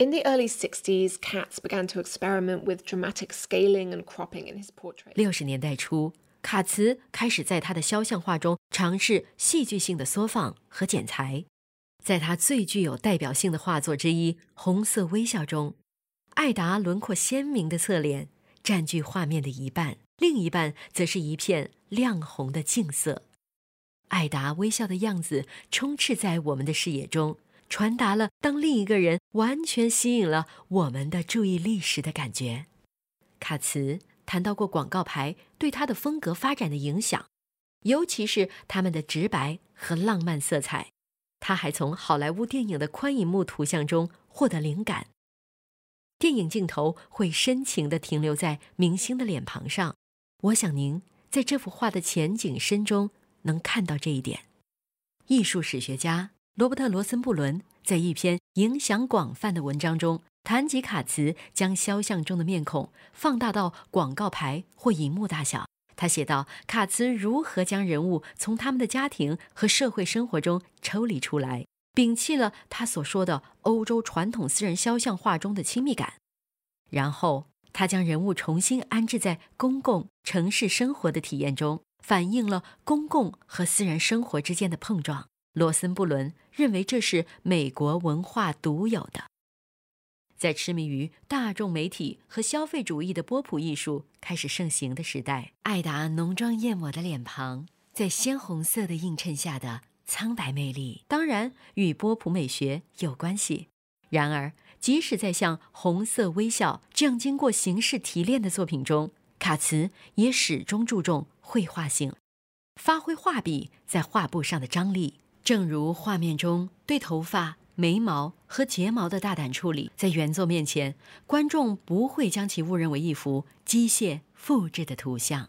In the early 60s, Katz began to experiment with dramatic scaling and cropping in his portrait. 六十年代初，卡茨开始在他的肖像画中尝试戏剧性的缩放和剪裁。在他最具有代表性的画作之一《红色微笑》中，艾达轮廓鲜明的侧脸占据画面的一半，另一半则是一片亮红的镜色。艾达微笑的样子充斥在我们的视野中，传达了当另一个人完全吸引了我们的注意力时的感觉。卡茨谈到过广告牌对他的风格发展的影响，尤其是他们的直白和浪漫色彩。他还从好莱坞电影的宽银幕图像中获得灵感。电影镜头会深情地停留在明星的脸庞上，我想您在这幅画的前景深中能看到这一点。艺术史学家罗伯特·罗森布伦在一篇影响广泛的文章中谈及卡茨将肖像中的面孔放大到广告牌或荧幕大小。他写道：“卡茨如何将人物从他们的家庭和社会生活中抽离出来，摒弃了他所说的欧洲传统私人肖像画中的亲密感，然后他将人物重新安置在公共城市生活的体验中，反映了公共和私人生活之间的碰撞。”罗森布伦认为这是美国文化独有的。在痴迷于大众媒体和消费主义的波普艺术开始盛行的时代，艾达浓妆艳抹的脸庞，在鲜红色的映衬下的苍白魅力，当然与波普美学有关系。然而，即使在像《红色微笑》这样经过形式提炼的作品中，卡茨也始终注重绘画性，发挥画笔在画布上的张力。正如画面中对头发。眉毛和睫毛的大胆处理，在原作面前，观众不会将其误认为一幅机械复制的图像。